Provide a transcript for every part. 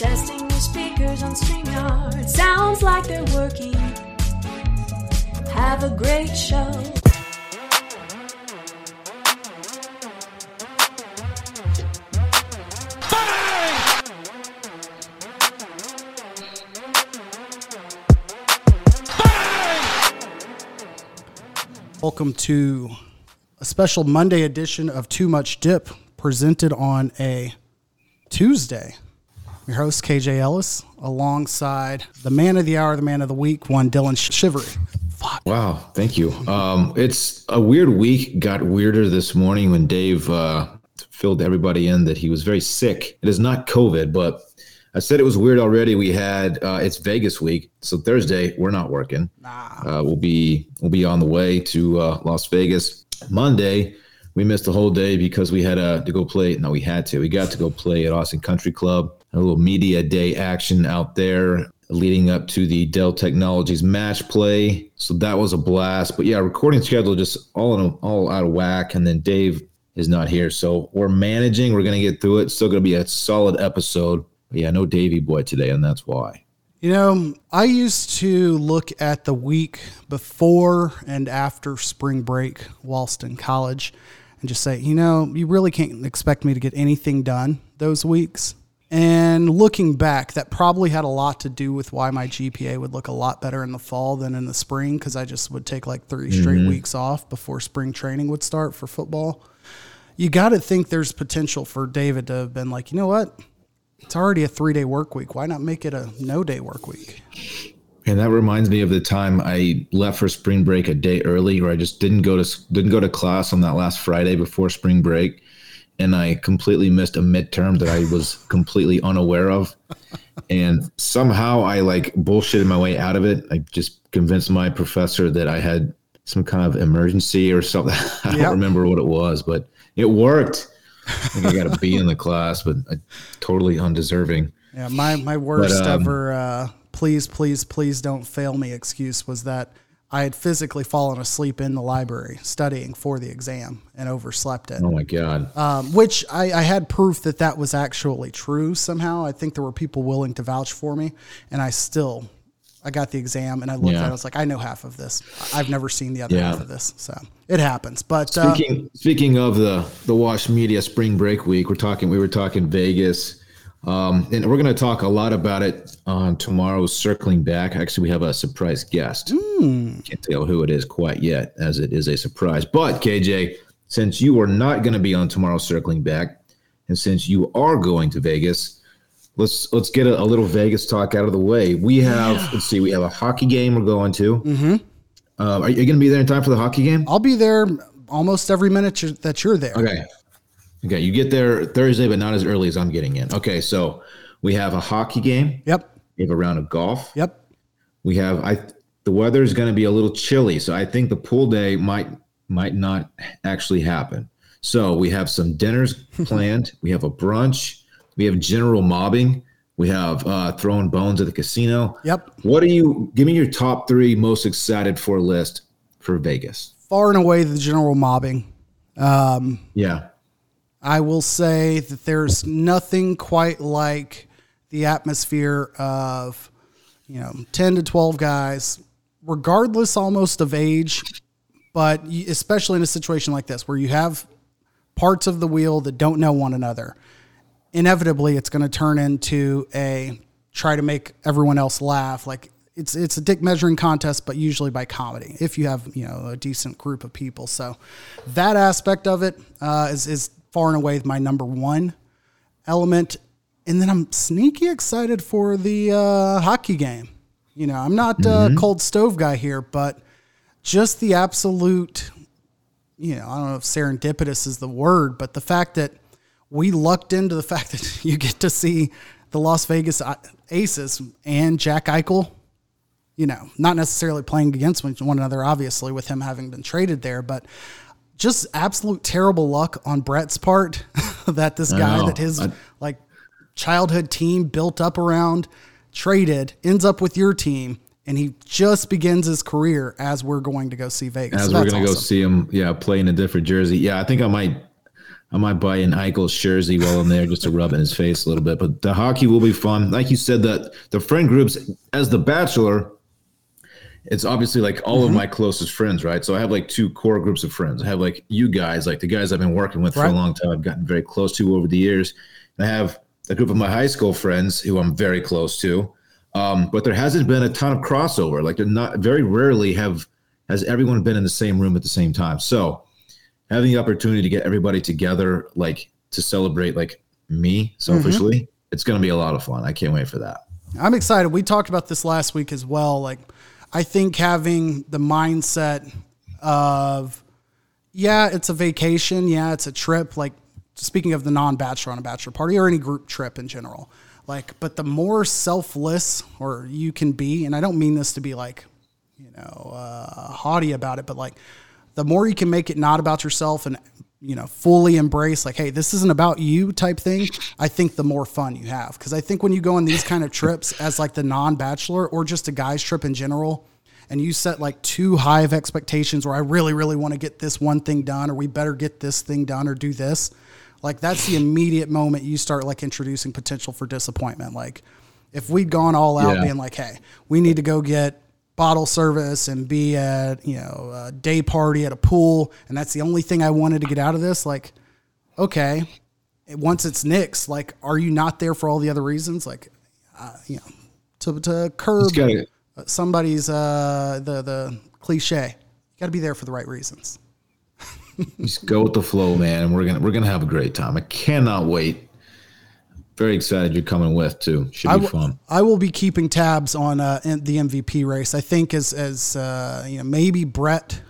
Testing your speakers on StreamYard. Sounds like they're working. Have a great show. Welcome to a special Monday edition of Too Much Dip presented on a Tuesday. Your host, KJ Ellis, alongside the man of the hour, the man of the week, one Dillon Shivery. Fuck. Wow, thank you. Um, it's a weird week. Got weirder this morning when Dave uh, filled everybody in that he was very sick. It is not COVID, but I said it was weird already. We had uh, it's Vegas week, so Thursday we're not working. Uh, we'll be we'll be on the way to uh, Las Vegas. Monday we missed the whole day because we had uh, to go play. No, we had to. We got to go play at Austin Country Club. A little media day action out there leading up to the Dell Technologies match play. So that was a blast. But yeah, recording schedule just all in all out of whack. And then Dave is not here, so we're managing. We're gonna get through it. Still gonna be a solid episode. But yeah, no Davy boy today, and that's why. You know, I used to look at the week before and after spring break whilst in college and just say, you know, you really can't expect me to get anything done those weeks. And looking back, that probably had a lot to do with why my GPA would look a lot better in the fall than in the spring because I just would take like 3 straight mm-hmm. weeks off before spring training would start for football. You got to think there's potential for David to have been like, you know what? It's already a three day work week. Why not make it a no day work week? And that reminds me of the time I left for spring break a day early, or I just didn't go to didn't go to class on that last Friday before spring break, and I completely missed a midterm that I was completely unaware of, and somehow I like bullshitted my way out of it. I just convinced my professor that I had some kind of emergency or something. I Yep. don't remember what it was, but it worked. I think I got a B in the class, but I, totally undeserving. Yeah, my my worst um, ever uh, please please please don't fail me excuse was that I had physically fallen asleep in the library studying for the exam and overslept it. Oh my god! Um, which I, I had proof that that was actually true somehow. I think there were people willing to vouch for me, and I still I got the exam and I looked Yeah. at it. I was like, I know half of this. I've never seen the other Yeah. half of this, so it happens. But uh, Speaking speaking of the the Wash Media Spring Break Week, we're talking. We were talking Vegas, um, and we're going to talk a lot about it on tomorrow's Circling Back. Actually, we have a surprise guest. Can't tell who it is quite yet, as it is a surprise. But KJ, since you are not going to be on tomorrow's Circling Back, and since you are going to Vegas. Let's let's get a, a little Vegas talk out of the way. We have let's see, we have a hockey game we're going to. Mm-hmm. Uh, are you going to be there in time for the hockey game? I'll be there almost every minute that you're there. Okay. Okay. You get there Thursday, but not as early as I'm getting in. Okay. So we have a hockey game. Yep. We have a round of golf. Yep. We have I the weather is going to be a little chilly, so I think the pool day might might not actually happen. So we have some dinners planned. we have a brunch. We have general mobbing. We have uh, throwing bones at the casino. Yep. What are you? Give me your top three most excited for list for Vegas. Far and away the general mobbing. Um, Yeah. I will say that there's nothing quite like the atmosphere of, you know, 10 to 12 guys, regardless almost of age, but especially in a situation like this where you have parts of the wheel that don't know one another. Inevitably, it's going to turn into a try to make everyone else laugh. Like it's it's a dick measuring contest, but usually by comedy. If you have you know a decent group of people, so that aspect of it uh, is is far and away with my number one element. And then I'm sneaky excited for the uh, hockey game. You know, I'm not a cold stove guy here, but just the absolute, you know, I don't know if serendipitous is the word, but the fact that we lucked into the fact that you get to see the Las Vegas Aces and Jack Eichel, you know, not necessarily playing against one another, obviously, with him having been traded there, but just absolute terrible luck on Brett's part that this guy that his I- like childhood team built up around traded ends up with your team and he just begins his career as we're going to go see Vegas. as So we're gonna go see him, yeah, play in a different jersey. Yeah, I think I might, I might buy an Eichel jersey while I'm there just to rub in his face a little bit. But the hockey will be fun. Like you said, that the friend groups as the Bachelor, it's obviously like all of my closest friends, right? So I have like two core groups of friends. I have like you guys, like the guys I've been working with for a long time. I've gotten very close to over the years. And I have a group of my high school friends who I'm very close to. Um, but there hasn't been a ton of crossover. Like they're not very rarely have has everyone been in the same room at the same time. So having the opportunity to get everybody together, like to celebrate like me selfishly, it's gonna be a lot of fun. I can't wait for that. I'm excited. We talked about this last week as well. Like, I think having the mindset of, yeah, it's a vacation. Yeah, it's a trip. Like, speaking of the non bachelor on a bachelor party or any group trip in general, like, but the more selfless or you can be, and I don't mean this to be like, you know, uh, haughty about it, but like, the more you can make it not about yourself and you know fully embrace like hey this isn't about you type thing i think the more fun you have because i think when you go on these kind of trips as like the non-bachelor or just a guy's trip in general and you set like too high of expectations where i really really want to get this one thing done or we better get this thing done or do this like that's the immediate moment you start like introducing potential for disappointment like if we'd gone all out Yeah. being like hey we need to go get bottle service and be at you know a day party at a pool and that's the only thing i wanted to get out of this like okay once it's nixed like are you not there for all the other reasons like uh, you know to, to curb somebody's uh the the cliche you got to be there for the right reasons just go with the flow, man. And we're gonna we're gonna have a great time. I cannot wait. Very excited you're coming with too. Should be w- fun. I will be keeping tabs on uh, in- the MVP race. I think as as uh, you know, maybe Brett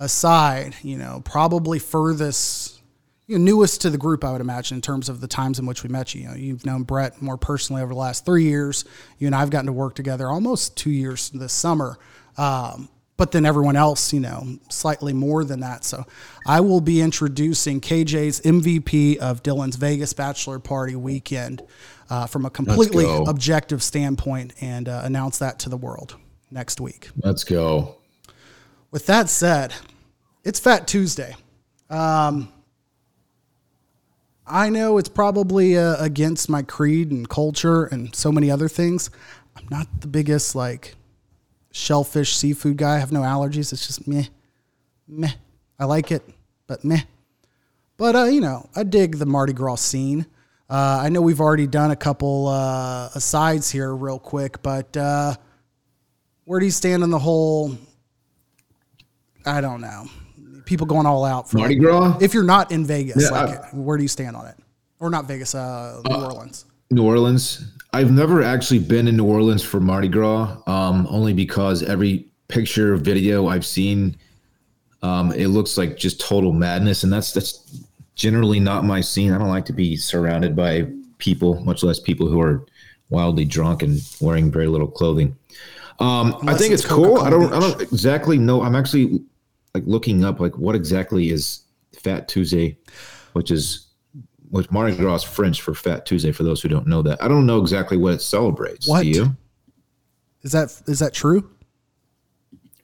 aside, you know, probably furthest, you know, newest to the group, I would imagine, in terms of the times in which we met you. You know, you've known Brett more personally over the last three years. You and I've gotten to work together almost two years this summer. Um, but then everyone else, you know, slightly more than that. So I will be introducing KJ's MVP of Dillon's Vegas Bachelor Party weekend uh, from a completely objective standpoint and uh, announce that to the world next week. Let's go. With that said, it's Fat Tuesday. Um, I know it's probably uh, against my creed and culture and so many other things. I'm not the biggest like shellfish seafood guy. I have no allergies. It's just meh, meh. I like it, but meh. But uh, you know, I dig the Mardi Gras scene. Uh, I know we've already done a couple uh, asides here, real quick, but uh, where do you stand on the whole? I don't know. People going all out for Mardi like- Gras? If you're not in Vegas, Yeah, like, I- where do you stand on it? Or not Vegas, uh, New Orleans. New Orleans. I've never actually been in New Orleans for Mardi Gras, um, only because every picture, video I've seen, um, it looks like just total madness, and that's that's generally not my scene. I don't like to be surrounded by people, much less people who are wildly drunk and wearing very little clothing. Um, I think it's it's, cool. I don't. Coca-Cola I don't exactly know. I'm actually like looking up like what exactly is Fat Tuesday, which is which Mardi Gras French for Fat Tuesday. For those who don't know that, I don't know exactly what it celebrates. What? Do you? Is that is that true?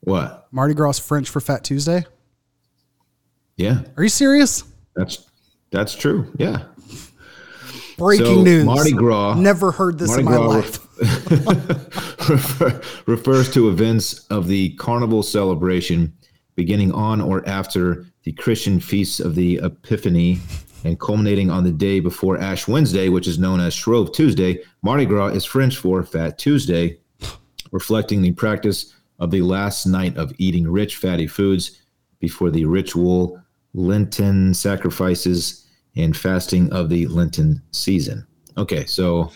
What? Mardi Gras French for Fat Tuesday? Yeah, Are you serious? that's that's true. Yeah. Breaking So, news. Mardi Gras- Never heard this Mardi in my Gras life. refer- refers to events of the carnival celebration beginning on or after the Christian feasts of the Epiphany and culminating on the day before Ash Wednesday, which is known as Shrove Tuesday. Mardi Gras is French for Fat Tuesday, reflecting the practice of the last night of eating rich, fatty foods before the ritual Lenten sacrifices and fasting of the Lenten season. Okay, so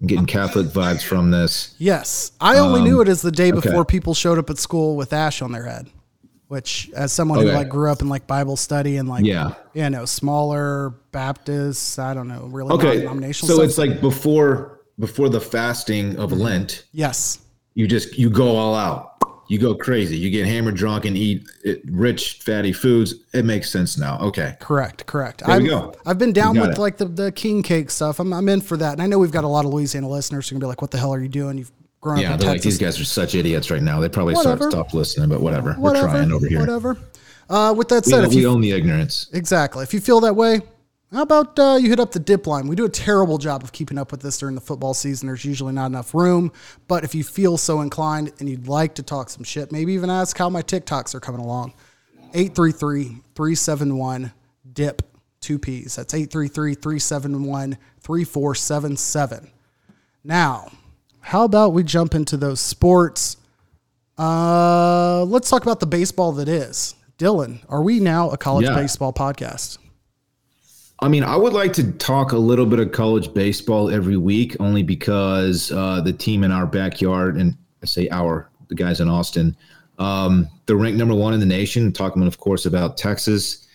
I'm getting Catholic vibes from this. Yes. I only knew it as the day Um, okay. before people showed up at school with ash on their head. Which as someone who like grew up in like Bible study and like Yeah. you know, smaller Baptists, I don't know, really Okay, so stuff. it's like before before the fasting of mm-hmm. Lent, yes. you just you go all out, you go crazy, you get hammered drunk and eat eh, rich fatty foods. It makes sense now. Okay, Correct, correct. There I've, we go. I've been down with it. like the, the king cake stuff. I'm, I'm in for that. And I know we've got a lot of Louisiana listeners who can be like, what the hell are you doing? You've grown yeah, up in they're like these guys are such idiots right now. They probably Whatever. start stop listening, but whatever. whatever, We're trying over here. Whatever. Uh, with that We, said, if we you own the ignorance. Exactly. If you feel that way, how about uh, you hit up the dip line? We do a terrible job of keeping up with this during the football season. There's usually not enough room. But if you feel so inclined and you'd like to talk some shit, maybe even ask how my TikToks are coming along. 833 371 DIP, two P's. That's 833 371 3477. Now, how about we jump into those sports? Uh, let's talk about the baseball that is. Dillon, are we now a college Yeah. baseball podcast? I mean, I would like to talk a little bit of college baseball every week, only because uh, the team in our backyard, and I say our, the guys in Austin, um, they're ranked number one in the nation. Talking, of course, about Texas.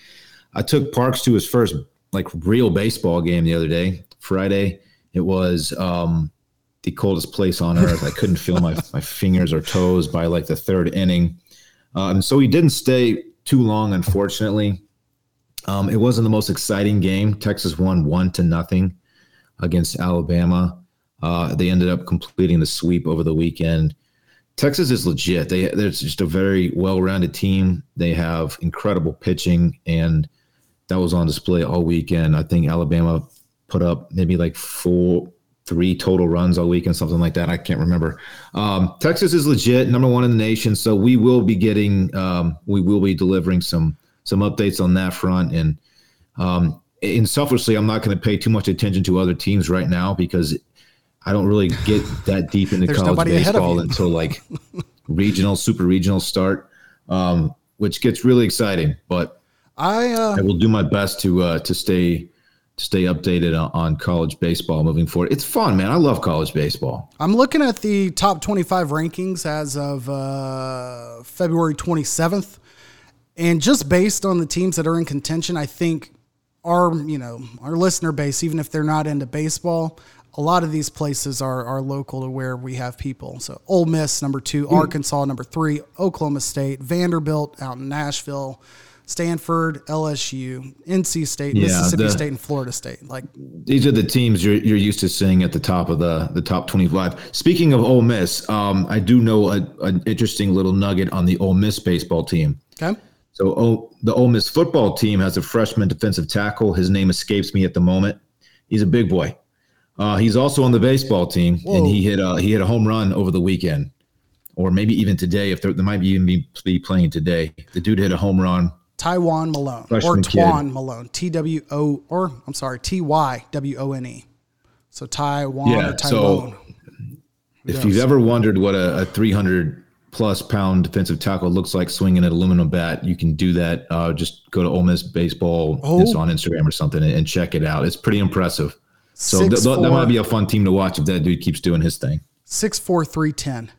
I took Parks to his first like real baseball game the other day, Friday. It was um, the coldest place on earth. I couldn't feel my, my fingers or toes by like the third inning. Um, so he didn't stay too long, unfortunately. Um, it wasn't the most exciting game. Texas won one to nothing against Alabama. Uh, they ended up completing the sweep over the weekend. Texas is legit. They they're just a very well-rounded team. They have incredible pitching, and that was on display all weekend. I think Alabama put up maybe like four, three total runs all week and something like that. I can't remember. Um, Texas is legit, number one in the nation. So we will be getting, um, we will be delivering some some updates on that front. And um, and selfishly, I'm not going to pay too much attention to other teams right now because I don't really get that deep into college nobody ahead of baseball until like regional, super regional start, um, which gets really exciting. But I uh, I will do my best to uh, to stay stay updated on, college baseball moving forward. It's fun, man. I love college baseball. I'm looking at the top 25 rankings as of uh, February 27th, and just based on the teams that are in contention, I think our you know our listener base, even if they're not into baseball, a lot of these places are are local to where we have people. So Ole Miss number two, Arkansas number three, Oklahoma State, Vanderbilt out in Nashville. Stanford, LSU, NC State, Yeah, Mississippi the- State, and Florida State. Like These are the teams you're, you're used to seeing at the top of the, the top 25. Speaking of Ole Miss, um, I do know a, an interesting little nugget on the Ole Miss baseball team. okay, So o, the Ole Miss football team has a freshman defensive tackle. His name escapes me at the moment. He's a big boy. Uh, he's also on the baseball team, and he hit a, he hit a home run over the weekend, or maybe even today. If there, there might be even be, be playing today, the dude hit a home run. Tywone Malone or Freshman kid. Malone, T W O or I'm sorry, T Y W O N E. So Tywone Yeah, or so- Tywone. If you've ever wondered what a, a 300 plus pound defensive tackle looks like swinging an aluminum bat, you can do that. Uh, just go to Ole Miss baseball Oh. it's on Instagram or something and, and check it out. It's pretty impressive. So th- th- that might be a fun team to watch if that dude keeps doing his thing. Six four three ten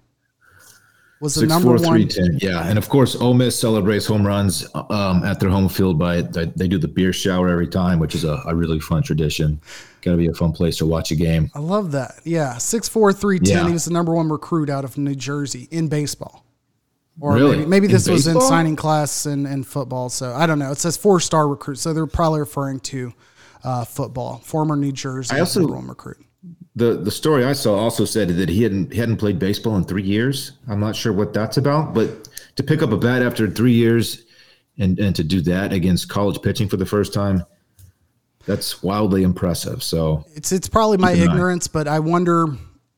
was the Six number four one. three ten. Yeah, and of course, Ole Miss celebrates home runs um, at their home field by they, they do the beer shower every time, which is a, a really fun tradition. Got to be a fun place to watch a game. I love that. Yeah, six four three ten. Yeah. He was the number one recruit out of New Jersey in baseball. Or Really? maybe, maybe In this was in signing class in, in football. So I don't know. It says four star recruit. So they're probably referring to uh, football. Former New Jersey I also- number one recruit. The the story I saw also said that he hadn't he hadn't played baseball in three years. I'm not sure what that's about, but to pick up a bat after three years and and to do that against college pitching for the first time, that's wildly impressive. So It's it's probably my ignorance, but I wonder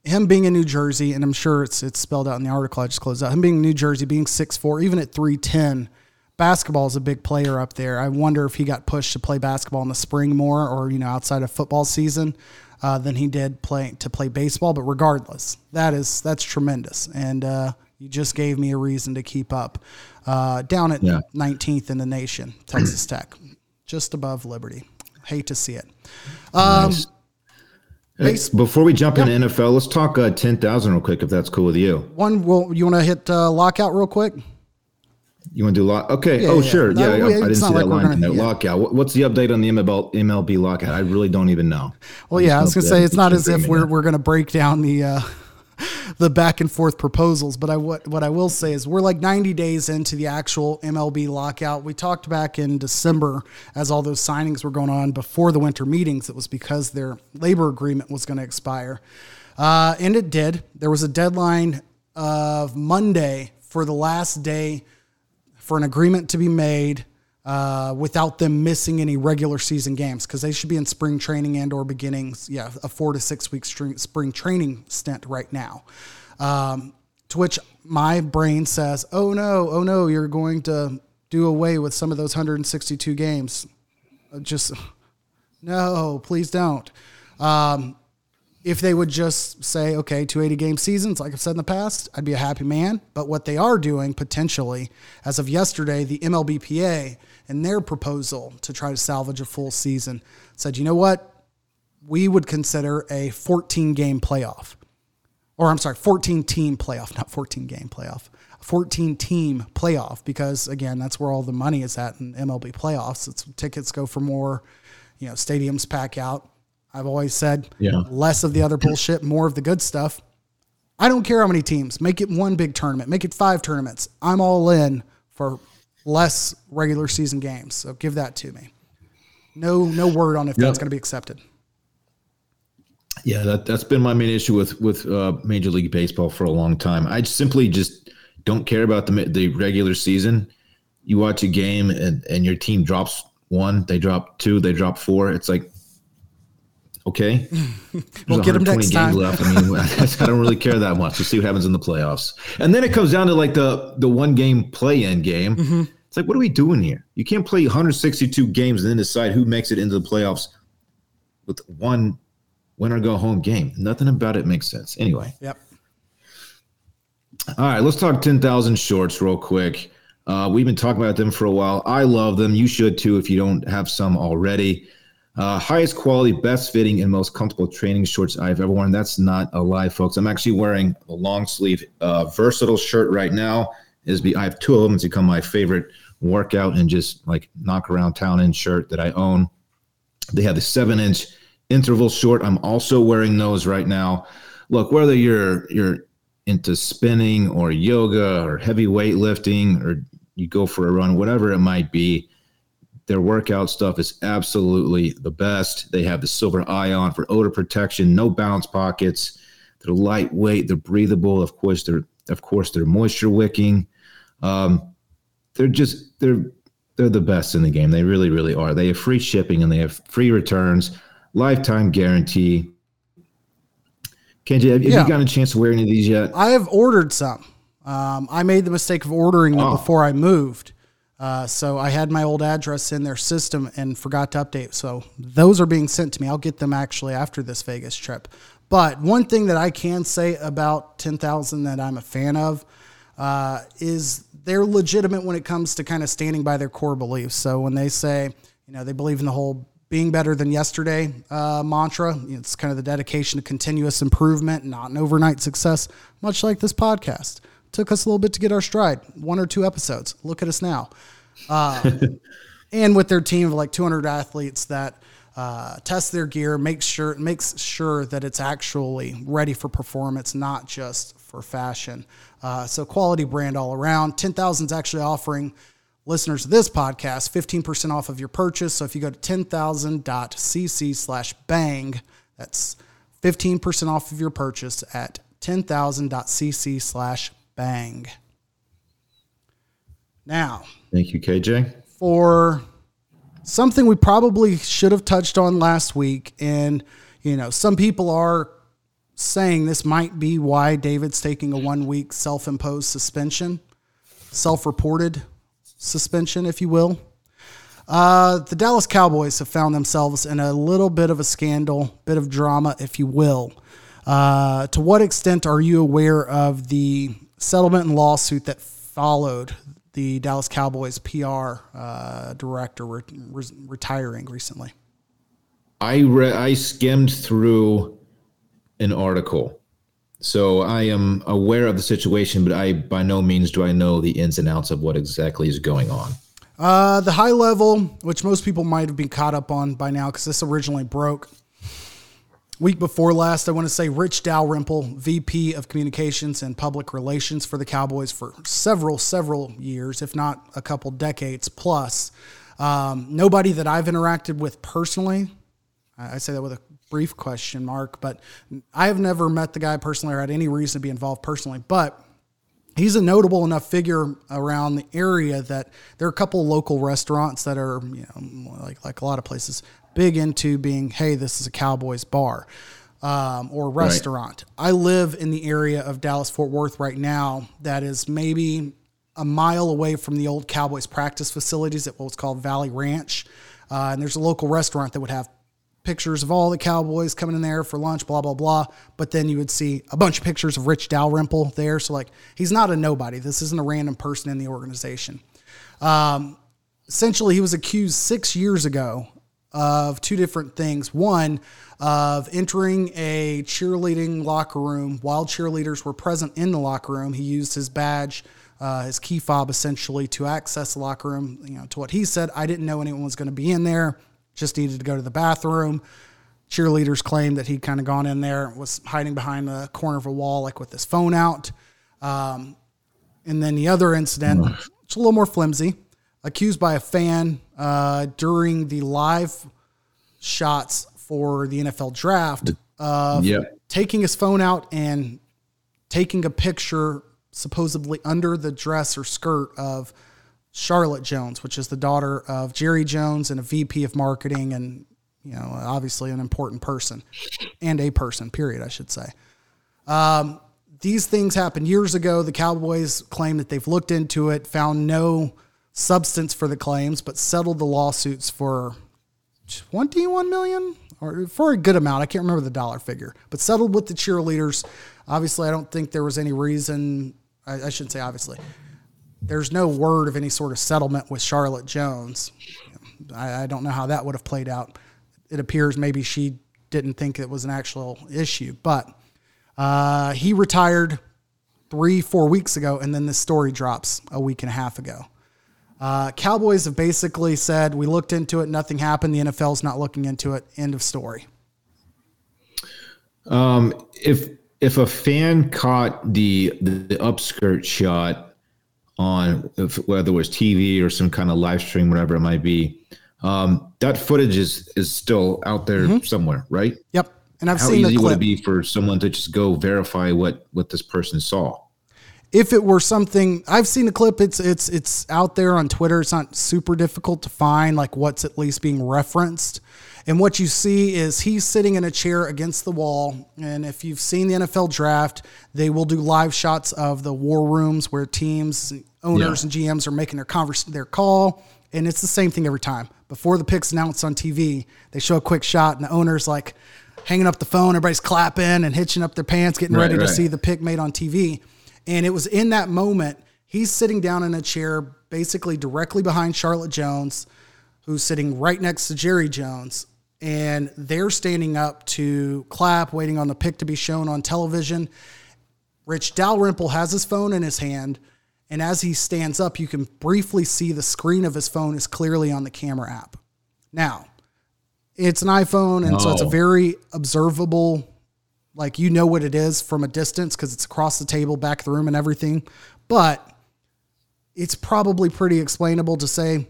him being in New Jersey, and I'm sure it's it's spelled out in the article I just closed out. Him being in New Jersey, being six four, even at three ten, basketball is a big player up there. I wonder if he got pushed to play basketball in the spring more, or you know outside of football season, uh, than he did play to play baseball. But regardless, that is that's tremendous, and uh, you just gave me a reason to keep up. Uh, down at Yeah. 19th in the nation, Texas Tech, just above Liberty. Hate to see it. Um, nice. base- before we jump into NFL, let's talk uh, ten thousand real quick, if that's cool with you. One, well, you want to hit uh, lockout real quick? You want to do lock? Okay. Yeah, oh, yeah. sure. No, Yeah, I, we- I didn't see not that like line. gonna- in there. yeah. Lockout. What's the update on the MLB, MLB lockout? I really don't even know. Well, yeah, I was gonna say it's not as if we're we're gonna break down the uh, the back and forth proposals, but I what what I will say is we're like 90 days into the actual MLB lockout. We talked back in December as all those signings were going on before the winter meetings. It was because their labor agreement was going to expire, uh, and it did. There was a deadline of Monday for the last day for an agreement to be made uh, without them missing any regular season games because they should be in spring training and or beginnings. Yeah, a four to six week spring training stint right now. Um, to which my brain says, "Oh no, oh no, you're going to do away with some of those 162 games." Uh, just no, please don't. Um, if they would just say, okay, 280 game seasons, like I've said in the past, I'd be a happy man. But what they are doing potentially, as of yesterday, the MLBPA and their proposal to try to salvage a full season said, you know what? We would consider a 14 game playoff. Or I'm sorry, 14 team playoff, not 14 game playoff. 14 team playoff because again, that's where all the money is at in MLB playoffs. It's tickets go for more, you know, stadiums pack out I've always said yeah. less of the other bullshit, more of the good stuff. I don't care how many teams. Make it one big tournament. Make it five tournaments. I'm all in for less regular season games. So give that to me. No, no word on if that's going to be accepted. Yeah, that that's been my main issue with with uh, Major League Baseball for a long time. I simply just don't care about the the regular season. You watch a game and and your team drops one, they drop two, they drop four. It's like Okay, we'll get them next time. left. I mean, I don't really care that much. We'll see what happens in the playoffs, and then it comes down to like the the one game play in game. Mm-hmm. It's like, what are we doing here? You can't play 162 games and then decide who makes it into the playoffs with one winner go home game. Nothing about it makes sense. Anyway. Yep. All right, let's talk 10,000 shorts real quick. Uh, we've been talking about them for a while. I love them. You should too if you don't have some already. Uh, highest quality, best fitting, and most comfortable training shorts I've ever worn. That's not a lie, folks. I'm actually wearing a long sleeve, uh, versatile shirt right now. Is I have two of them. It's become my favorite workout and just like knock around town in shirt that I own. They have the seven inch interval short. I'm also wearing those right now. Look, whether you're you're into spinning or yoga or heavy weightlifting or you go for a run, whatever it might be, their workout stuff is absolutely the best. They have the silver ion for odor protection, no bounce pockets. They're lightweight, they're breathable. Of course, they're of course they're moisture wicking. Um, they're just they're they're the best in the game. They really, really are. They have free shipping and they have free returns, lifetime guarantee. KJ, have, have yeah. you gotten a chance to wear any of these yet? I have ordered some. Um, I made the mistake of ordering them oh. before I moved. Uh, so I had my old address in their system and forgot to update. So those are being sent to me. I'll get them actually after this Vegas trip. But one thing that I can say about 10,000 that I'm a fan of uh, is they're legitimate when it comes to kind of standing by their core beliefs. So when they say, you know, they believe in the whole being better than yesterday uh, mantra, it's kind of the dedication to continuous improvement, not an overnight success, much like this podcast. Took us a little bit to get our stride, one or two episodes. Look at us now. Uh, and with their team of like 200 athletes that uh, test their gear, makes sure makes sure that it's actually ready for performance, not just for fashion. Uh, so quality brand all around. 10,000 is actually offering listeners of this podcast 15% off of your purchase. So if you go to 10,000.cc slash bang, that's 15% off of your purchase at 10,000.cc slash bang. Now, thank you, KJ. For something we probably should have touched on last week, and you know, some people are saying this might be why David's taking a one week self imposed suspension, self reported suspension, if you will. Uh, the Dallas Cowboys have found themselves in a little bit of a scandal, bit of drama, if you will. Uh, to what extent are you aware of the settlement and lawsuit that followed the Dallas Cowboys PR uh, director re- re- retiring recently? I re- I skimmed through an article, so I am aware of the situation, but I by no means do I know the ins and outs of what exactly is going on. Uh, the high level, which most people might have been caught up on by now, because this originally broke Week before last, I want to say Rich Dalrymple, VP of Communications and Public Relations for the Cowboys for several, several years, if not a couple decades plus. Um, nobody that I've interacted with personally, I say that with a brief question mark, but I have never met the guy personally or had any reason to be involved personally. But he's a notable enough figure around the area that there are a couple local restaurants that are, you know, like like a lot of places, big into being, hey, this is a Cowboys bar um, or restaurant. I live in the area of Dallas Fort Worth right now that is maybe a mile away from the old Cowboys practice facilities at what's called Valley Ranch. Uh, and there's a local restaurant that would have pictures of all the Cowboys coming in there for lunch, blah, blah, blah. But then you would see a bunch of pictures of Rich Dalrymple there. So, like, he's not a nobody. This isn't a random person in the organization. Um, essentially, he was accused six years ago of two different things. One, of entering a cheerleading locker room while cheerleaders were present in the locker room. He used his badge, uh, his key fob essentially, to access the locker room. You know, to what he said, I didn't know anyone was going to be in there just needed to go to the bathroom. Cheerleaders claimed that he'd kind of gone in there, was hiding behind the corner of a wall, like with his phone out. Um, and then the other incident, it's a little more flimsy, accused by a fan uh, during the live shots for the NFL draft of Yep. taking his phone out and taking a picture supposedly under the dress or skirt of Charlotte Jones, which is the daughter of Jerry Jones and a VP of marketing and you know obviously an important person and a person period I should say. Um, these things happened years ago. The Cowboys claim that they've looked into it, found no substance for the claims, but settled the lawsuits for 21 million or for a good amount. I can't remember the dollar figure, but settled with the cheerleaders. Obviously, I don't think there was any reason. I, I shouldn't say obviously. There's no word of any sort of settlement with Charlotte Jones. I, I don't know how that would have played out. It appears maybe she didn't think it was an actual issue, but uh, he retired three, four weeks ago, and then this story drops a week and a half ago. Uh, Cowboys have basically said we looked into it, nothing happened. The NFL's not looking into it. End of story. Um, if if a fan caught the the, the upskirt shot on if, whether it was TV or some kind of live stream, whatever it might be, um, that footage is is still out there somewhere, right? Yep, and I've How seen easy would clip. it be for someone to just go verify what what this person saw? If it were something I've seen the clip, it's it's it's out there on Twitter. It's not super difficult to find like what's at least being referenced. And what you see is he's sitting in a chair against the wall. And if you've seen the NFL draft, they will do live shots of the war rooms where teams, owners, Yeah. and GMs are making their converse, their call. And it's the same thing every time. Before the pick's announced on TV, they show a quick shot, and the owner's like hanging up the phone. Everybody's clapping and hitching up their pants, getting Right, ready to see the pick made on TV. And it was in that moment, he's sitting down in a chair, basically directly behind Charlotte Jones, who's sitting right next to Jerry Jones. And they're standing up to clap, waiting on the pick to be shown on television. Rich Dalrymple has his phone in his hand. And as he stands up, you can briefly see the screen of his phone is clearly on the camera app. Now, it's an iPhone, and so it's a Oh. very observable like you know what it is from a distance because it's across the table, back of the room, and everything. But it's probably pretty explainable to say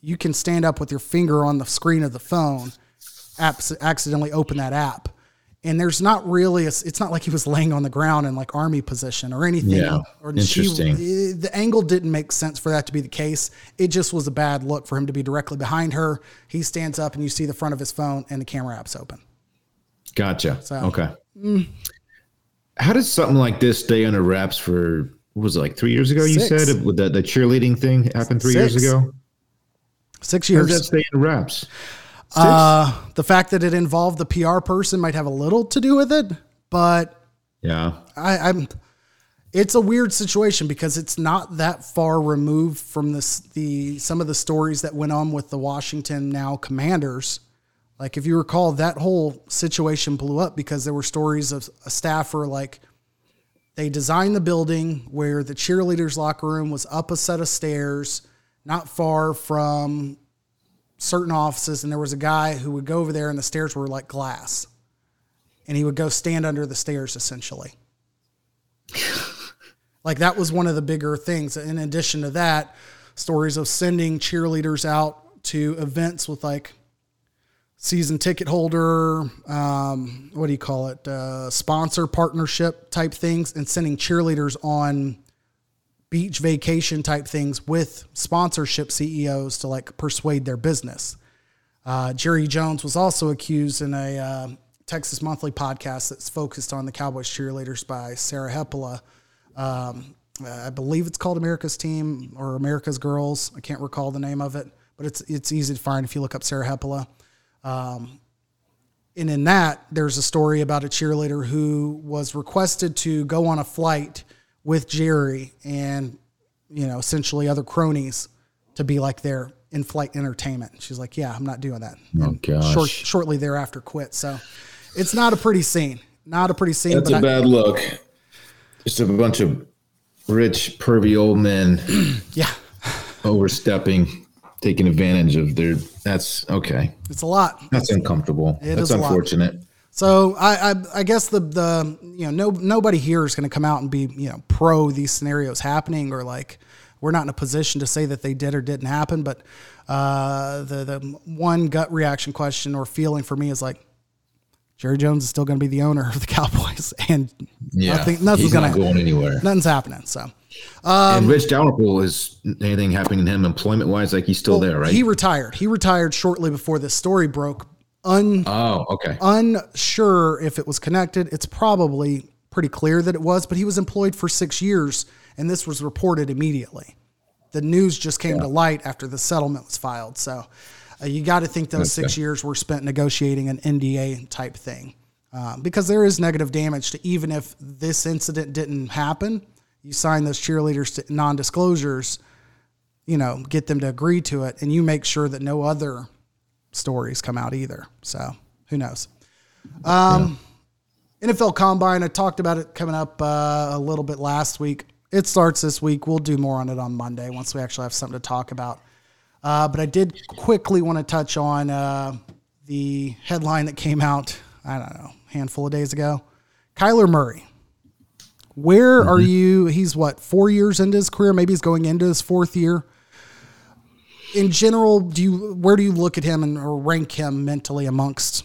you can stand up with your finger on the screen of the phone, apps, accidentally open that app. And there's not really, a, it's not like he was laying on the ground in like army position or anything. Yeah, or interesting. She, eh, the angle didn't make sense for that to be the case. It just was a bad look for him to be directly behind her. He stands up and you see the front of his phone and the camera app's open. Gotcha. So- okay. How did something like this stay under wraps for what was it like three years ago? You said with the, the cheerleading thing happened three years ago. Six How did that years. stay under wraps? Uh, the fact that it involved the PR person might have a little to do with it, but yeah. I, I'm. It's a weird situation because it's not that far removed from this the some of the stories that went on with the Washington now Commanders. Like if you recall, that whole situation blew up because there were stories of a staffer like they designed the building where the cheerleaders locker room was up a set of stairs, not far from certain offices, and there was a guy who would go over there and the stairs were like glass. And he would go stand under the stairs essentially. like that was one of the bigger things. In addition to that, stories of sending cheerleaders out to events with like season ticket holder, um, what do you call it, uh, sponsor partnership type things, and sending cheerleaders on beach vacation type things with sponsorship CEOs to like persuade their business. Uh, Jerry Jones was also accused in a uh, Texas Monthly podcast that's focused on the Cowboys cheerleaders by Sarah Hepola. Um, I believe it's called America's Team or America's Girls. I can't recall the name of it, but it's it's easy to find if you look up Sarah Hepola. Um, and in that, there's a story about a cheerleader who was requested to go on a flight with Jerry and you know essentially other cronies to be like their in-flight entertainment. She's like, "Yeah, I'm not doing that." Oh, gosh. Short, shortly thereafter, quit. So it's not a pretty scene. Not a pretty scene. That's but a I- bad look. Just a bunch of rich, pervy old men yeah, overstepping, taking advantage of their. That's okay. it's a lot. That's uncomfortable. It that's is unfortunate. So I, I, I guess the the you know no nobody here is going to come out and be you know pro these scenarios happening or like we're not in a position to say that they did or didn't happen. But uh, the the one gut reaction question or feeling for me is like Jerry Jones is still going to be the owner of the Cowboys, and Yeah, nothing, nothing's going not to going anywhere. nothing's happening. So and Rich Dalrymple is anything happening to him employment wise? Like he's still there, right? he retired. He retired shortly before this story broke. Un oh, okay. unsure if it was connected. It's probably pretty clear that it was, but he was employed for six years, and this was reported immediately. The news just came to light after the settlement was filed. So uh, you got to think those six years were spent negotiating an NDA type thing. Um, because there is negative damage to even if this incident didn't happen, you sign those cheerleaders to non disclosures, you know, get them to agree to it, and you make sure that no other stories come out either. So who knows? Um, NFL Combine, I talked about it coming up uh, a little bit last week. It starts this week. We'll do more on it on Monday once we actually have something to talk about. Uh, but I did quickly want to touch on uh, the headline that came out, I don't know, handful of days ago. Kyler Murray. Where are you? He's what, four years into his career? Maybe he's going into his fourth year. In general, do you where do you look at him and or rank him mentally amongst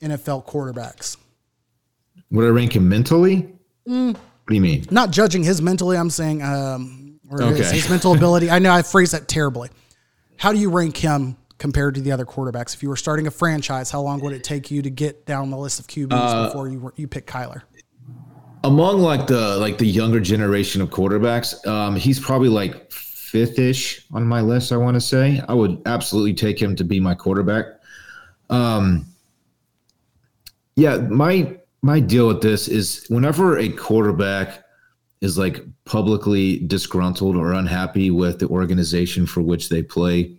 NFL quarterbacks? Would I rank him mentally? Mm. What do you mean? not judging his mentally. I'm saying, um, or his, Okay. his mental ability. I know I phrased that terribly. How do you rank him compared to the other quarterbacks? If you were starting a franchise, how long would it take you to get down the list of QBs Uh, before you were, you pick Kyler? Among like the like the younger generation of quarterbacks, um, he's probably like fifth-ish on my list. I want to say I would absolutely take him to be my quarterback. Um, yeah, my my deal with this is whenever a quarterback is like publicly disgruntled or unhappy with the organization for which they play,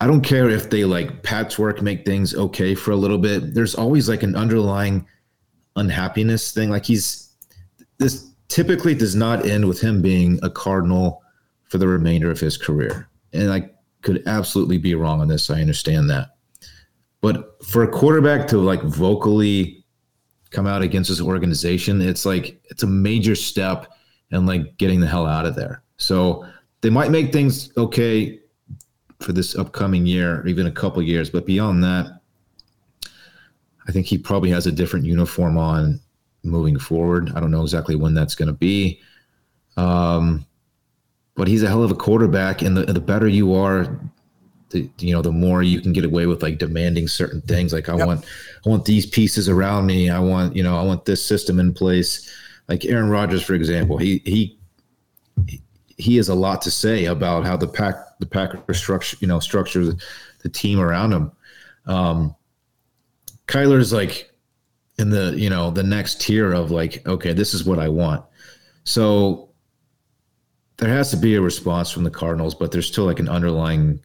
I don't care if they like patchwork make things okay for a little bit. There's always like an underlying unhappiness thing. Like he's this typically does not end with him being a cardinal for the remainder of his career. And I could absolutely be wrong on this. I understand that. But for a quarterback to like vocally come out against his organization, it's like it's a major step and like getting the hell out of there. So they might make things okay for this upcoming year, or even a couple years, but beyond that, I think he probably has a different uniform on moving forward. I don't know exactly when that's going to be. Um, but he's a hell of a quarterback, and the the better you are, the you know the more you can get away with like demanding certain things. Like I Yep. want I want these pieces around me. I want you know I want this system in place. Like Aaron Rodgers, for example, he he he has a lot to say about how the pack the Packers structure you know structure the, the team around him. Um, Kyler's like in the you know the next tier of like okay this is what I want. So there has to be a response from the Cardinals, but there's still like an underlying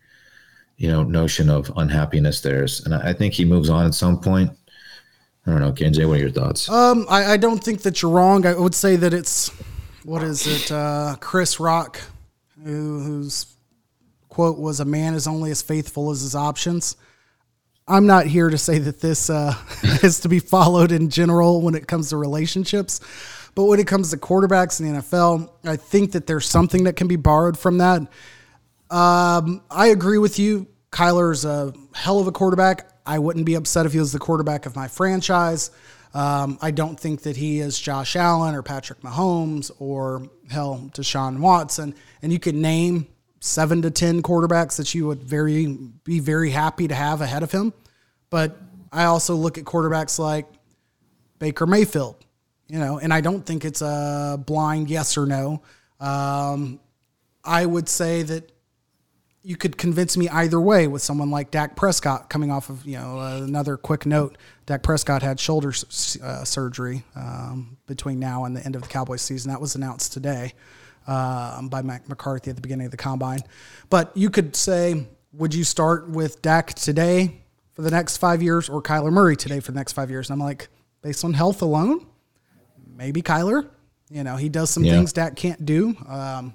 you know notion of unhappiness there, and I think he moves on at some point. I don't know, KJ. What are your thoughts? Um, I, I don't think that you're wrong. I would say that it's what is it? Uh, Chris Rock, who, whose quote was, "A man is only as faithful as his options." I'm not here to say that this uh, is to be followed in general when it comes to relationships, but when it comes to quarterbacks in the NFL, I think that there's something that can be borrowed from that. Um, I agree with you. Kyler's a hell of a quarterback. I wouldn't be upset if he was the quarterback of my franchise. Um, I don't think that he is Josh Allen or Patrick Mahomes or hell Deshaun Watson. And you could name seven to ten quarterbacks that you would very be very happy to have ahead of him. But I also look at quarterbacks like Baker Mayfield, you know, and I don't think it's a blind yes or no. Um, I would say that you could convince me either way with someone like Dak Prescott coming off of, you know, uh, another quick note. Dak Prescott had shoulder uh, surgery um, between now and the end of the Cowboys season. That was announced today um, by Mac McCarthy at the beginning of the combine. But you could say, would you start with Dak today for the next five years or Kyler Murray today for the next five years? And I'm like, based on health alone, maybe Kyler. You know, he does some Yeah. things Dak can't do. Um,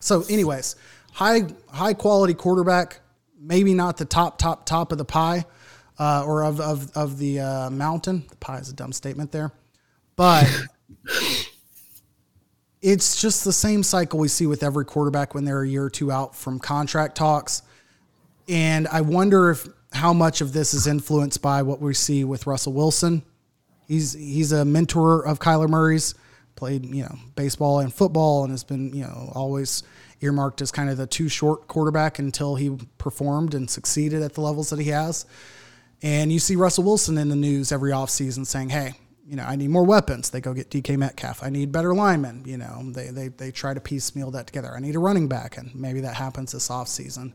so, anyways, high high quality quarterback, maybe not the top top top of the pie uh, or of of of the uh, mountain. The pie is a dumb statement there, but it's just the same cycle we see with every quarterback when they're a year or two out from contract talks. And I wonder if how much of this is influenced by what we see with Russell Wilson. He's he's a mentor of Kyler Murray's, played you know baseball and football, and has been you know always earmarked as kind of the too short quarterback until he performed and succeeded at the levels that he has. And you see Russell Wilson in the news every offseason saying, hey, you know, I need more weapons. They go get DK Metcalf. I need better linemen. You know, they, they, they try to piecemeal that together. I need a running back, and maybe that happens this offseason.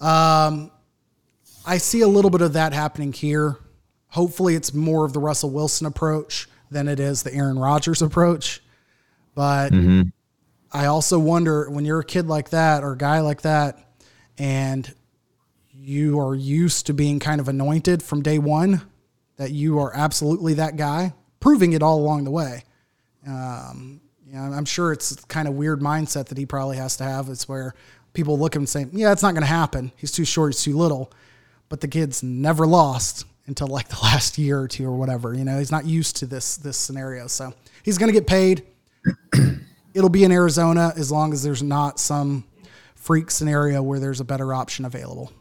Um, I see a little bit of that happening here. Hopefully, it's more of the Russell Wilson approach than it is the Aaron Rodgers approach. But I also wonder when you're a kid like that or a guy like that, and you are used to being kind of anointed from day one, that you are absolutely that guy, proving it all along the way. Um, you know, I'm sure it's kind of weird mindset that he probably has to have. It's where people look at him and say, "Yeah, it's not going to happen. He's too short. He's too little." But the kid's never lost until like the last year or two or whatever. You know, he's not used to this this scenario, so he's going to get paid. It'll be in Arizona as long as there's not some freak scenario where there's a better option available.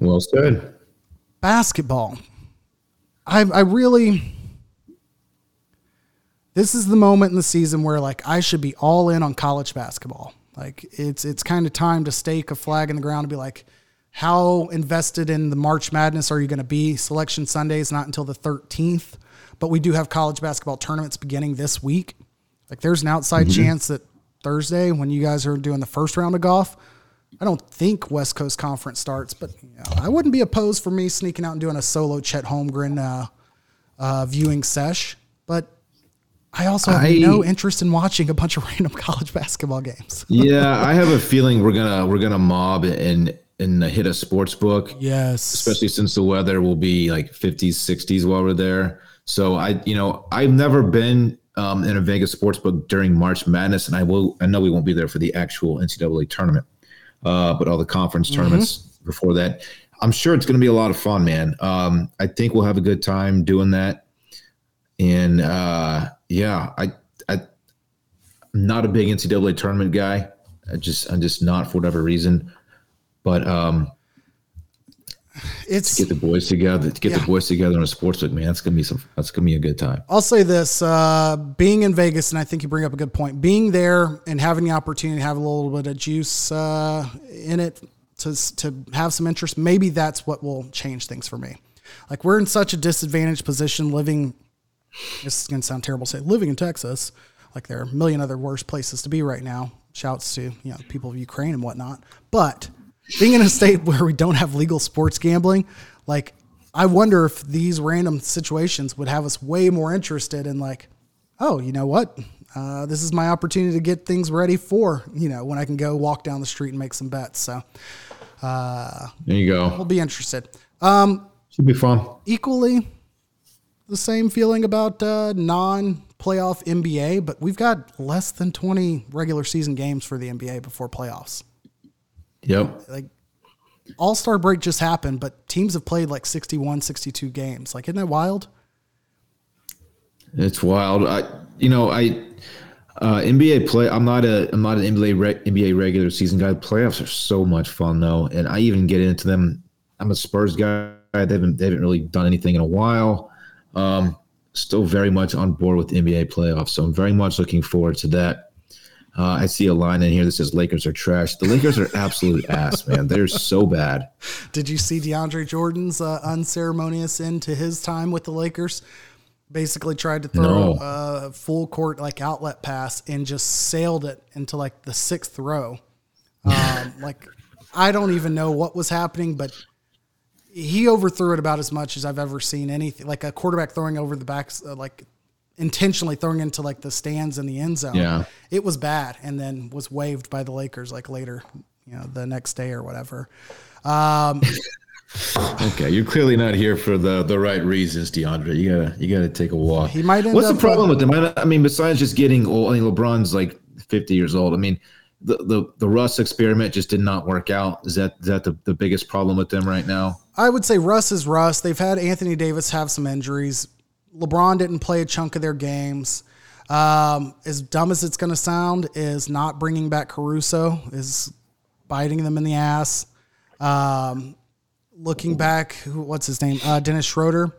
Well said. basketball. I I really this is the moment in the season where like I should be all in on college basketball. Like it's it's kind of time to stake a flag in the ground and be like how invested in the March Madness are you going to be? Selection Sunday is not until the 13th, but we do have college basketball tournaments beginning this week. Like there's an outside mm-hmm. chance that Thursday when you guys are doing the first round of golf, I don't think West Coast Conference starts, but you know, I wouldn't be opposed for me sneaking out and doing a solo Chet Holmgren uh, uh, viewing sesh. But I also have I- no interest in watching a bunch of random college basketball games. Yeah, I have a feeling we're gonna we're gonna mob and and hit a sports book. Yes, especially since the weather will be like 50s 60s while we're there so i you know i've never been um, in a vegas sports book during march madness and i will i know we won't be there for the actual ncaa tournament uh, but all the conference tournaments before that. I'm sure it's going to be a lot of fun man. Um, i think we'll have a good time doing that. And uh, yeah i i i'm not a big ncaa tournament guy. I just i'm just not for whatever reason. But um it's get the boys together to get Yeah. the boys together on a sports book man that's gonna be some that's gonna be a good time I'll say this: uh, being in Vegas, and I think you bring up a good point. Being there and having the opportunity to have a little bit of juice uh, in it to to have some interest, maybe that's what will change things for me. Like we're in such a disadvantaged position living. This is gonna sound terrible. to Say living in Texas, like there are a million other worse places to be right now. Shouts to you know people of Ukraine and whatnot, but being in a state where we don't have legal sports gambling, like I wonder if these random situations would have us way more interested in like, oh, you know what? Uh, this is my opportunity to get things ready for, you know, when I can go walk down the street and make some bets. So there you go. we'll be interested. Um, should be fun equally the same feeling about uh, non playoff NBA, but we've got less than 20 regular season games for the NBA before playoffs. Yep Like All Star break just happened, but teams have played like 61, 62 games. Like, isn't that wild? it's wild i you know i Uh, NBA play. I'm not a. I'm not an NBA re, NBA regular season guy. Playoffs are so much fun though, and I even get into them. I'm a Spurs guy. They haven't. They haven't really done anything in a while. Um, still very much on board with NBA playoffs, so I'm very much looking forward to that. Uh, I see a line in here that says Lakers are trash. The Lakers are absolute ass, man. They're so bad. Did you see DeAndre Jordan's uh, unceremonious end to his time with the Lakers? Basically, tried to throw No. a full court like outlet pass and just sailed it into like the sixth row. Um, like I don't even know what was happening, but he overthrew it about as much as I've ever seen anything. Like a quarterback throwing over the backs, uh, like intentionally throwing into like the stands in the end zone. Yeah. it was bad, and then was waived by the Lakers like later, you know, the next day or whatever. Um, Okay, you're clearly not here for the the right reasons, DeAndre. You gotta you gotta take a walk. He might What's the problem with him? I, mean, besides just getting old, I mean, LeBron's like 50 years old. I mean, the the the Russ experiment just did not work out. Is that is that the, the biggest problem with them right now? I would say Russ is Russ. They've had Anthony Davis have some injuries. LeBron didn't play a chunk of their games. Um, as dumb as it's going to sound, is not bringing back Caruso is biting them in the ass. Um, looking back, what's his name? Uh, Dennis Schroeder,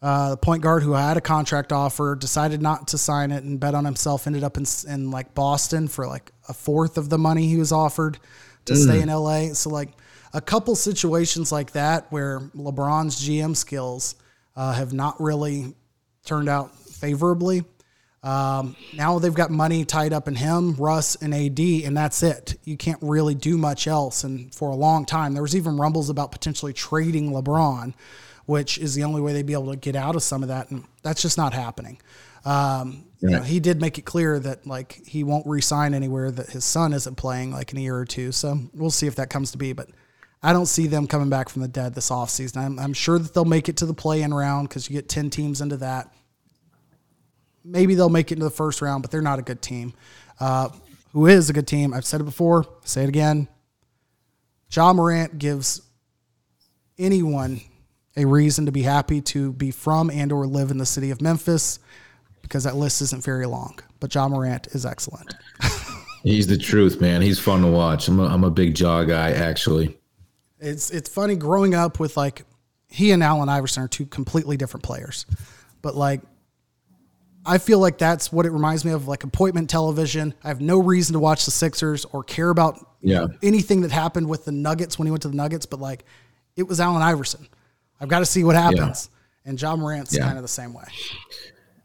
uh, the point guard who had a contract offer, decided not to sign it and bet on himself. Ended up in, in like Boston for like a fourth of the money he was offered to stay in LA. So like a couple situations like that where LeBron's GM skills uh, have not really turned out favorably. Um, now they've got money tied up in him, Russ, and AD, and that's it. You can't really do much else. And for a long time, there was even rumbles about potentially trading LeBron, which is the only way they'd be able to get out of some of that, and that's just not happening. Um, you know, he did make it clear that like he won't resign anywhere that his son isn't playing like in a year or two. So we'll see if that comes to be, but. I don't see them coming back from the dead this offseason. I'm, I'm sure that they'll make it to the play in round because you get 10 teams into that maybe they'll make it into the first round, but they're not a good team. Uh, who is a good team? I've said it before, say it again. Ja Morant gives anyone a reason to be happy to be from and or live in the city of Memphis because that list isn't very long. But Ja Morant is excellent. He's the truth, man. He's fun to watch. I'm a, I'm a big Ja guy, actually. It's it's funny growing up with like he and Allen Iverson are two completely different players, but like I feel like that's what it reminds me of, like appointment television. I have no reason to watch the Sixers or care about Yeah. anything that happened with the Nuggets when he went to the Nuggets, but like it was Allen Iverson. I've got to see what happens. And Ja Morant's Yeah. kind of the same way.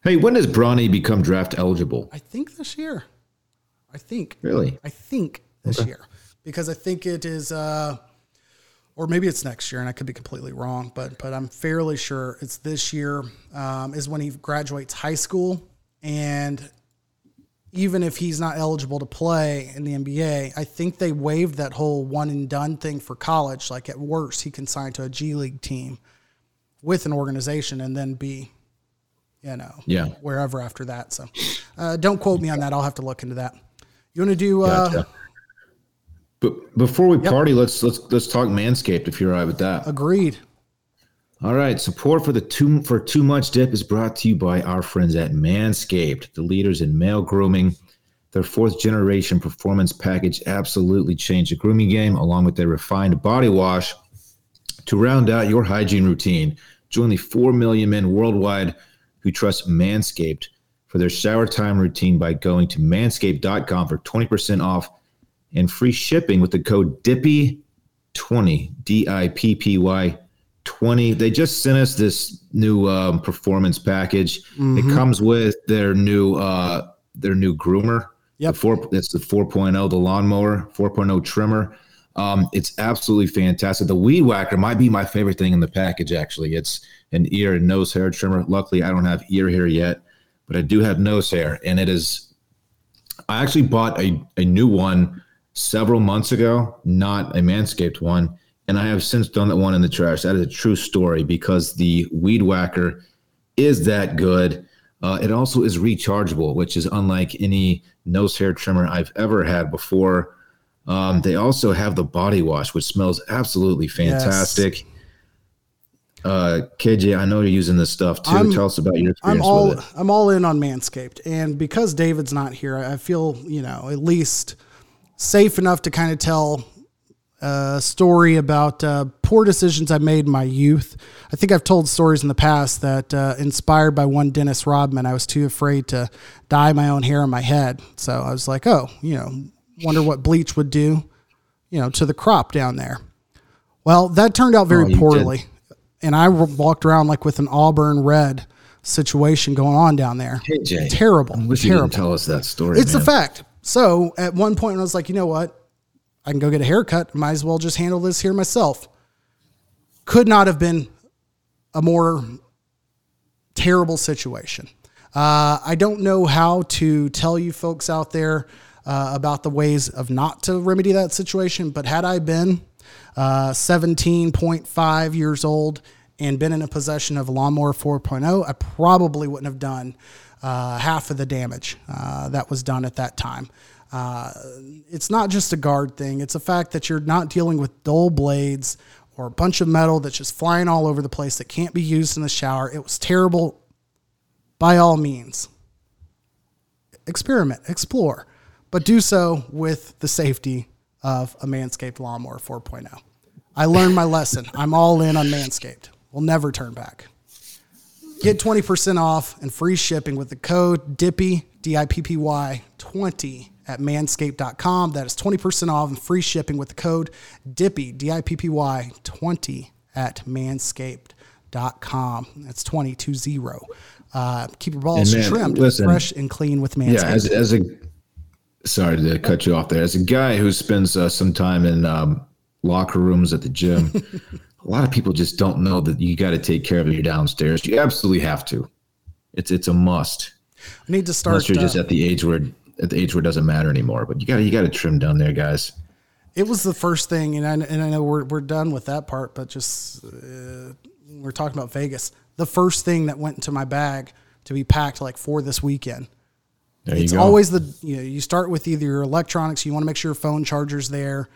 Hey, when does Bronny become draft eligible? I think this year. I think. Really? I think this year because I think it is, uh, or maybe it's next year, and I could be completely wrong, but but I'm fairly sure it's this year um, is when he graduates high school, and even if he's not eligible to play in the NBA, I think they waived that whole one and done thing for college. Like at worst, he can sign to a G League team with an organization and then be, you know, Yeah. wherever after that. So uh, don't quote me on that. I'll have to look into that. You want to do? Uh, Gotcha. But before we party, let's let's let's talk Manscaped if you're all right with that. Agreed. All right, support for the too for too much dip is brought to you by our friends at Manscaped, the leaders in male grooming. Their fourth generation performance package absolutely changed the grooming game, along with their refined body wash to round out your hygiene routine. Join the four million men worldwide who trust Manscaped for their shower time routine by going to manscaped.com for 20% off and free shipping with the code DIPPY20, D I P P Y 20. They just sent us this new um, performance package. It comes with their new uh, their new groomer. Yep. The four, it's the 4.0, the lawnmower 4.0 trimmer. Um, it's absolutely fantastic. The weed whacker might be my favorite thing in the package. Actually, it's an ear and nose hair trimmer. Luckily, I don't have ear hair yet, but I do have nose hair, and it is I actually bought a, a new one several months ago, not a Manscaped one, and I have since done that one in the trash. That is a true story because the Weed Whacker is that good. Uh, it also is rechargeable, which is unlike any nose hair trimmer I've ever had before. Um, they also have the body wash, which smells absolutely fantastic. Uh, KJ, I know you're using this stuff too. I'm- Tell us about your I'm experience all with it. I'm all in on Manscaped, and because David's not here, I feel you know at least safe enough to kind of tell a story about uh, poor decisions I made in my youth. I think I've told stories in the past that uh, inspired by one Dennis Rodman, I was too afraid to dye my own hair on my head, so I was like, oh, you know, wonder what bleach would do, you know, to the crop down there. Well, that turned out Oh, very did. poorly, and I walked around like with an auburn red situation going on down there. KJ, terrible, I wish you terrible. didn't tell us that story. It's man. a fact. So at one point, I was like, you know what? I can go get a haircut. Might as well just handle this here myself. Could not have been a more terrible situation. Uh, I don't know how to tell you folks out there uh, about the ways of not to remedy that situation, but had I been uh, 17.5 years old and been in a possession of a lawnmower 4.0, I probably wouldn't have done uh, half of the damage uh, that was done at that time. Uh, it's not just a guard thing, it's a fact that you're not dealing with dull blades or a bunch of metal that's just flying all over the place that can't be used in the shower. It was terrible by all means. Experiment, explore, but do so with the safety of a Manscaped Lawnmower 4.0. I learned my lesson. I'm all in on Manscaped. We'll never turn back. Get 20% off and free shipping with the code DIPPY, D I P P Y 20 at manscaped.com. That is 20% off and free shipping with the code DIPPY, D I P P Y 20 at manscaped.com. That's 220. Uh, keep your balls man, trimmed, listen. fresh, and clean with Manscaped. Yeah, as, as a sorry to cut you off there. As a guy who spends uh, some time in um, locker rooms at the gym, a lot of people just don't know that you got to take care of your downstairs. You absolutely have to. It's it's a must. I need to start. Unless you're uh, just at the age where at the age where it doesn't matter anymore. But you got to you got to trim down there, guys. It was the first thing, and I, and I know we're, we're done with that part, but just uh, we're talking about Vegas. The first thing that went into my bag to be packed like for this weekend. There It's go. always the you know you start with either your electronics, you want to make sure your phone charger's there,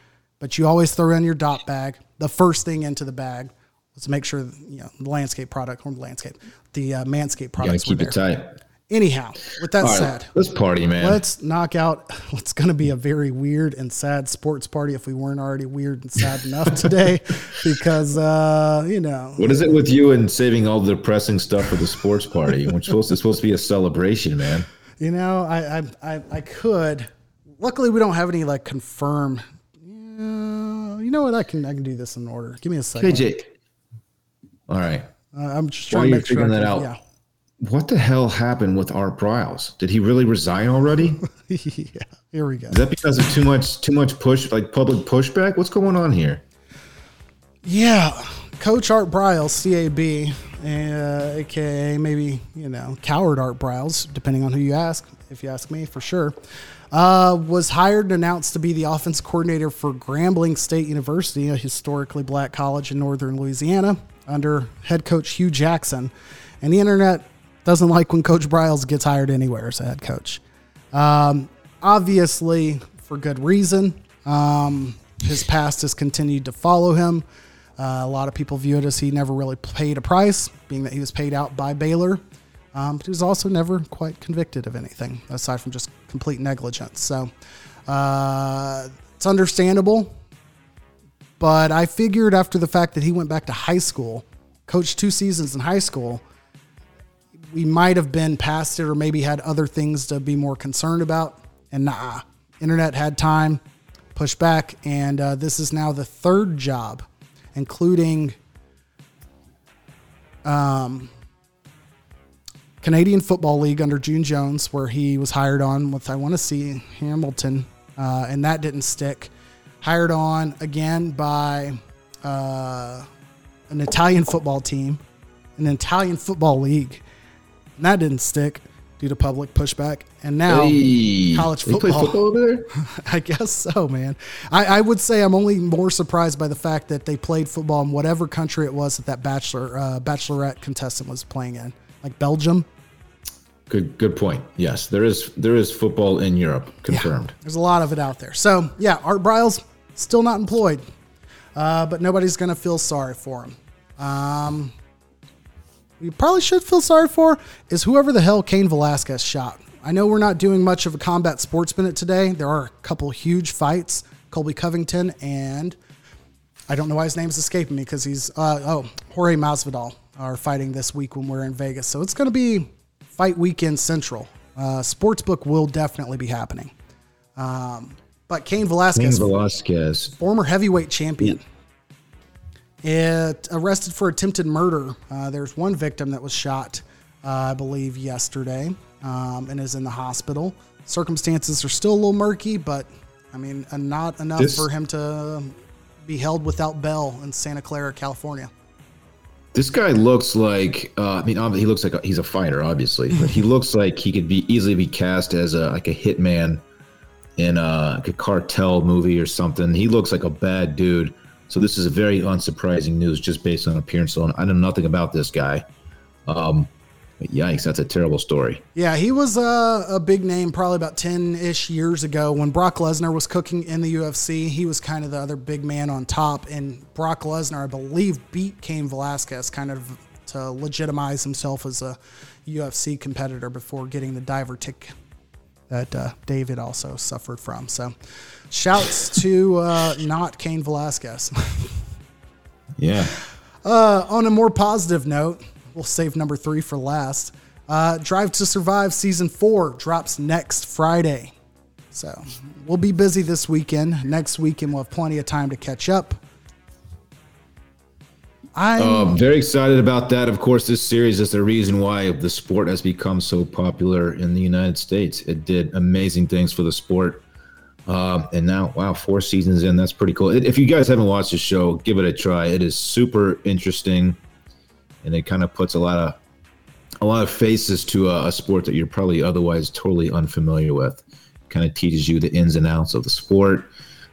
but you always throw in your dot bag. The first thing into the bag was to make sure you know the landscape product or the landscape, the uh, Manscaped you got products to were keep there. it tight. Anyhow, with that right, said, let's party, man. Let's knock out what's going to be a very weird and sad sports party if we weren't already weird and sad enough today, because uh, you know what is it with you and saving all the depressing stuff for the sports party? Which supposed it's supposed to be a celebration, man. you know I I I, I could. Luckily, we don't have any like confirmed. Yeah, you know what? I can I can do this in order. Give me a second. KJ. All right. Uh, I'm just trying to make sure. Figuring that out, what the hell happened with Art Briles? Did he really resign already? Yeah. yeah. Here we go. Is that because of too much too much push like public pushback? What's going on here? Yeah, Coach Art Briles, CAB, uh, aka maybe you know Coward Art Briles, depending on who you ask. If you ask me, for sure, uh, was hired and announced to be the offense coordinator for Grambling State University, a historically black college in northern Louisiana, under head coach Hue Jackson. And the internet doesn't like when Coach Briles gets hired anywhere as a head coach. Um, obviously, for good reason. Um, his past has continued to follow him. Uh, a lot of people view it as he never really paid a price, being that he was paid out by Baylor. Um, but he was also never quite convicted of anything aside from just complete negligence. So uh, it's understandable. But I figured after the fact that he went back to high school, coached two seasons in high school, we might have been past it or maybe had other things to be more concerned about. And nah, internet had time, pushed back, and uh, this is now the third job, including um, Canadian Football League under June Jones, where he was hired on with I want to see Hamilton, uh, and that didn't stick. Hired on again by uh, an Italian football team, an Italian football league. And that didn't stick due to public pushback. And now, Hey, college football. football over there? I guess so, man. I, I would say I'm only more surprised by the fact that they played football in whatever country it was that that bachelor uh, bachelorette contestant was playing in, like Belgium. Good good point. Yes, there is there is football in Europe confirmed. There's a lot of it out there. So yeah, Art Briles still not employed, uh, but nobody's gonna feel sorry for him. Um, we probably should feel sorry for is whoever the hell Cain Velasquez shot. I know we're not doing much of a combat sports minute today. There are a couple huge fights. Colby Covington and I don't know why his name's escaping me because he's uh, oh Jorge Masvidal are fighting this week when we're in Vegas. So it's going to be fight weekend central. Uh, Sportsbook will definitely be happening. Um, but Cain Velasquez, Cain Velasquez. former heavyweight champion. It arrested for attempted murder. Uh, there's one victim that was shot, uh, I believe, yesterday, um, and is in the hospital. Circumstances are still a little murky, but I mean, uh, not enough This- for him to be held without bail in Santa Clara, California. This guy looks like uh, I mean he looks like a, he's a fighter obviously, but he looks like he could be easily be cast as a like a hitman in a, like a cartel movie or something. He looks like a bad dude. So this is a very unsurprising news just based on appearance alone. I know nothing about this guy. Um, but yikes, that's a terrible story. Yeah, he was a, a big name probably about 10 ish years ago when Brock Lesnar was cooking in the UFC. He was kind of the other big man on top. And Brock Lesnar, I believe, beat Cain Velasquez kind of to legitimize himself as a UFC competitor before getting the diver tick that uh, David also suffered from. So shouts to uh, not Cain Velasquez. Yeah. Uh, on a more positive note, we'll save number three for last. Uh, Drive to Survive season four drops next Friday. So we'll be busy this weekend. Next weekend, we'll have plenty of time to catch up. I'm Um, very excited about that. Of course, this series is the reason why the sport has become so popular in the United States. It did amazing things for the sport. Um, and now, wow, four seasons in, that's pretty cool. If you guys haven't watched the show, give it a try. It is super interesting, and it kind of puts a lot of a lot of faces to a, a sport that you're probably otherwise totally unfamiliar with. Kind of teaches you the ins and outs of the sport,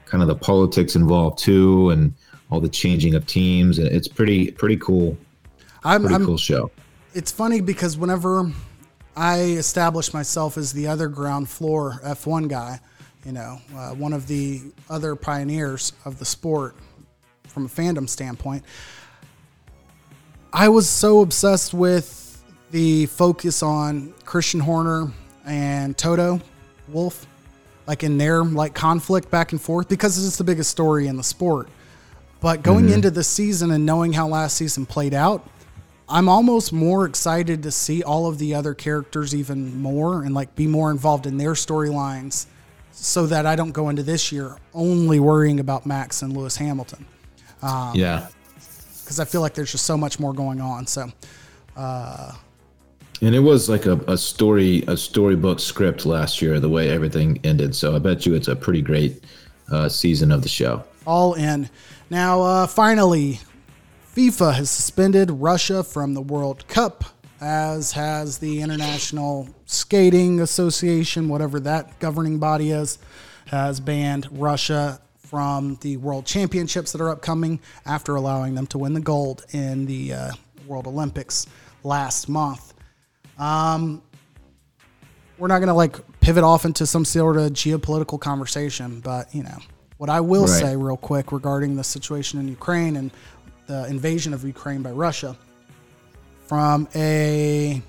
kind of the politics involved too, and all the changing of teams. And it's pretty pretty cool, I'm, pretty I'm cool show. it's funny because whenever I establish myself as the other ground floor F1 guy, you know, uh, one of the other pioneers of the sport from a fandom standpoint, I was so obsessed with the focus on Christian Horner and Toto Wolff, like in their like conflict back and forth because it's the biggest story in the sport. But going mm-hmm. into the season and knowing how last season played out, I'm almost more excited to see all of the other characters even more and like be more involved in their storylines so that I don't go into this year only worrying about Max and Lewis Hamilton um, yeah. Because I feel like there's just so much more going on. So And it was like a, a story, a storybook script last year, the way everything ended. So I bet you it's a pretty great uh, season of the show. all in. Now, uh, finally, FIFA has suspended Russia from the World Cup, as has the International Skating Association, whatever that governing body is, has banned Russia from the World Championships that are upcoming after allowing them to win the gold in the uh, World Olympics last month. Um, we're not going to like pivot off into some sort of geopolitical conversation, but you know what I will Right. say real quick regarding the situation in Ukraine and the invasion of Ukraine by Russia, from a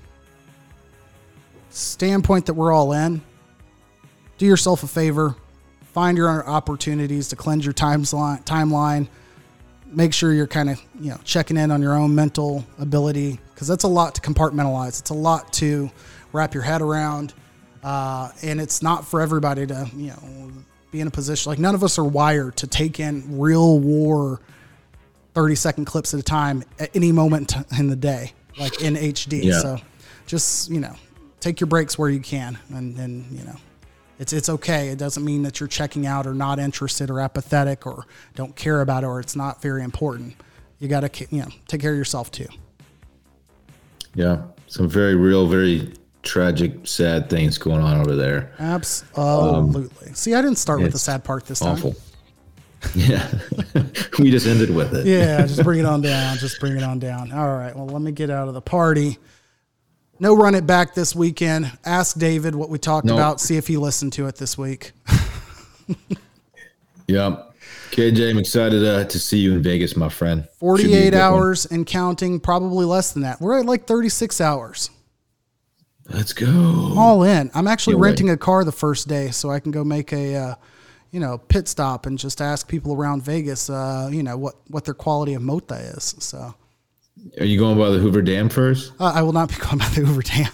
standpoint that we're all in, do yourself a favor, find your opportunities to cleanse your timeline. Timeline. Make sure you're kind of you know checking in on your own mental ability because that's a lot to compartmentalize. It's a lot to wrap your head around, uh, and it's not for everybody to you know be in a position like none of us are wired to take in real war 30 second clips at a time at any moment in the day, like in HD. Yeah. So just, you know, take your breaks where you can. And, and, you know, it's, it's okay. It doesn't mean that you're checking out or not interested or apathetic or don't care about it or it's not very important. You got to, you know, take care of yourself too. Yeah, some very real, very tragic, sad things going on over there. Absolutely. Um, See, I didn't start with the sad part this time. Awful. Yeah, we just ended with it. Yeah, just bring it on down. Just bring it on down. All right. Well, let me get out of the party. No run it back this weekend. Ask David what we talked No. about. See if he listened to it this week. Yeah. KJ, I'm excited uh, to see you in Vegas, my friend. Should be a 48 good one. hours and counting, probably less than that. We're at like 36 hours. Let's go. All in. I'm actually Can't wait. renting a car the first day so I can go make a, uh, you know, pit stop and just ask people around Vegas, uh, you know, what, what their quality of mota is. So Are you going by the Hoover Dam first? uh, I will not be going by the Hoover Dam.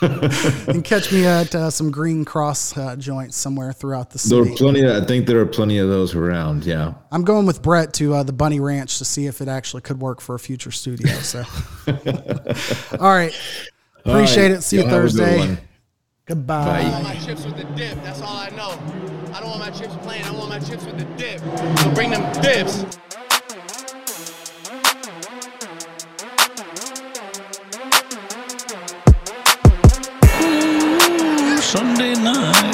and catch me at uh, some green cross uh, joints somewhere throughout the There city. are plenty. Of, I think there are plenty of those around. Yeah. I'm going with Brett to uh, the Bunny Ranch to see if it actually could work for a future studio. So, all right. Appreciate All right. it. See you Y'all have good Thursday. one. Goodbye. Bye. my chips with the dip. That's all I know. I don't want my chips plain. I want my chips with the dip. So bring them dips. Sunday night.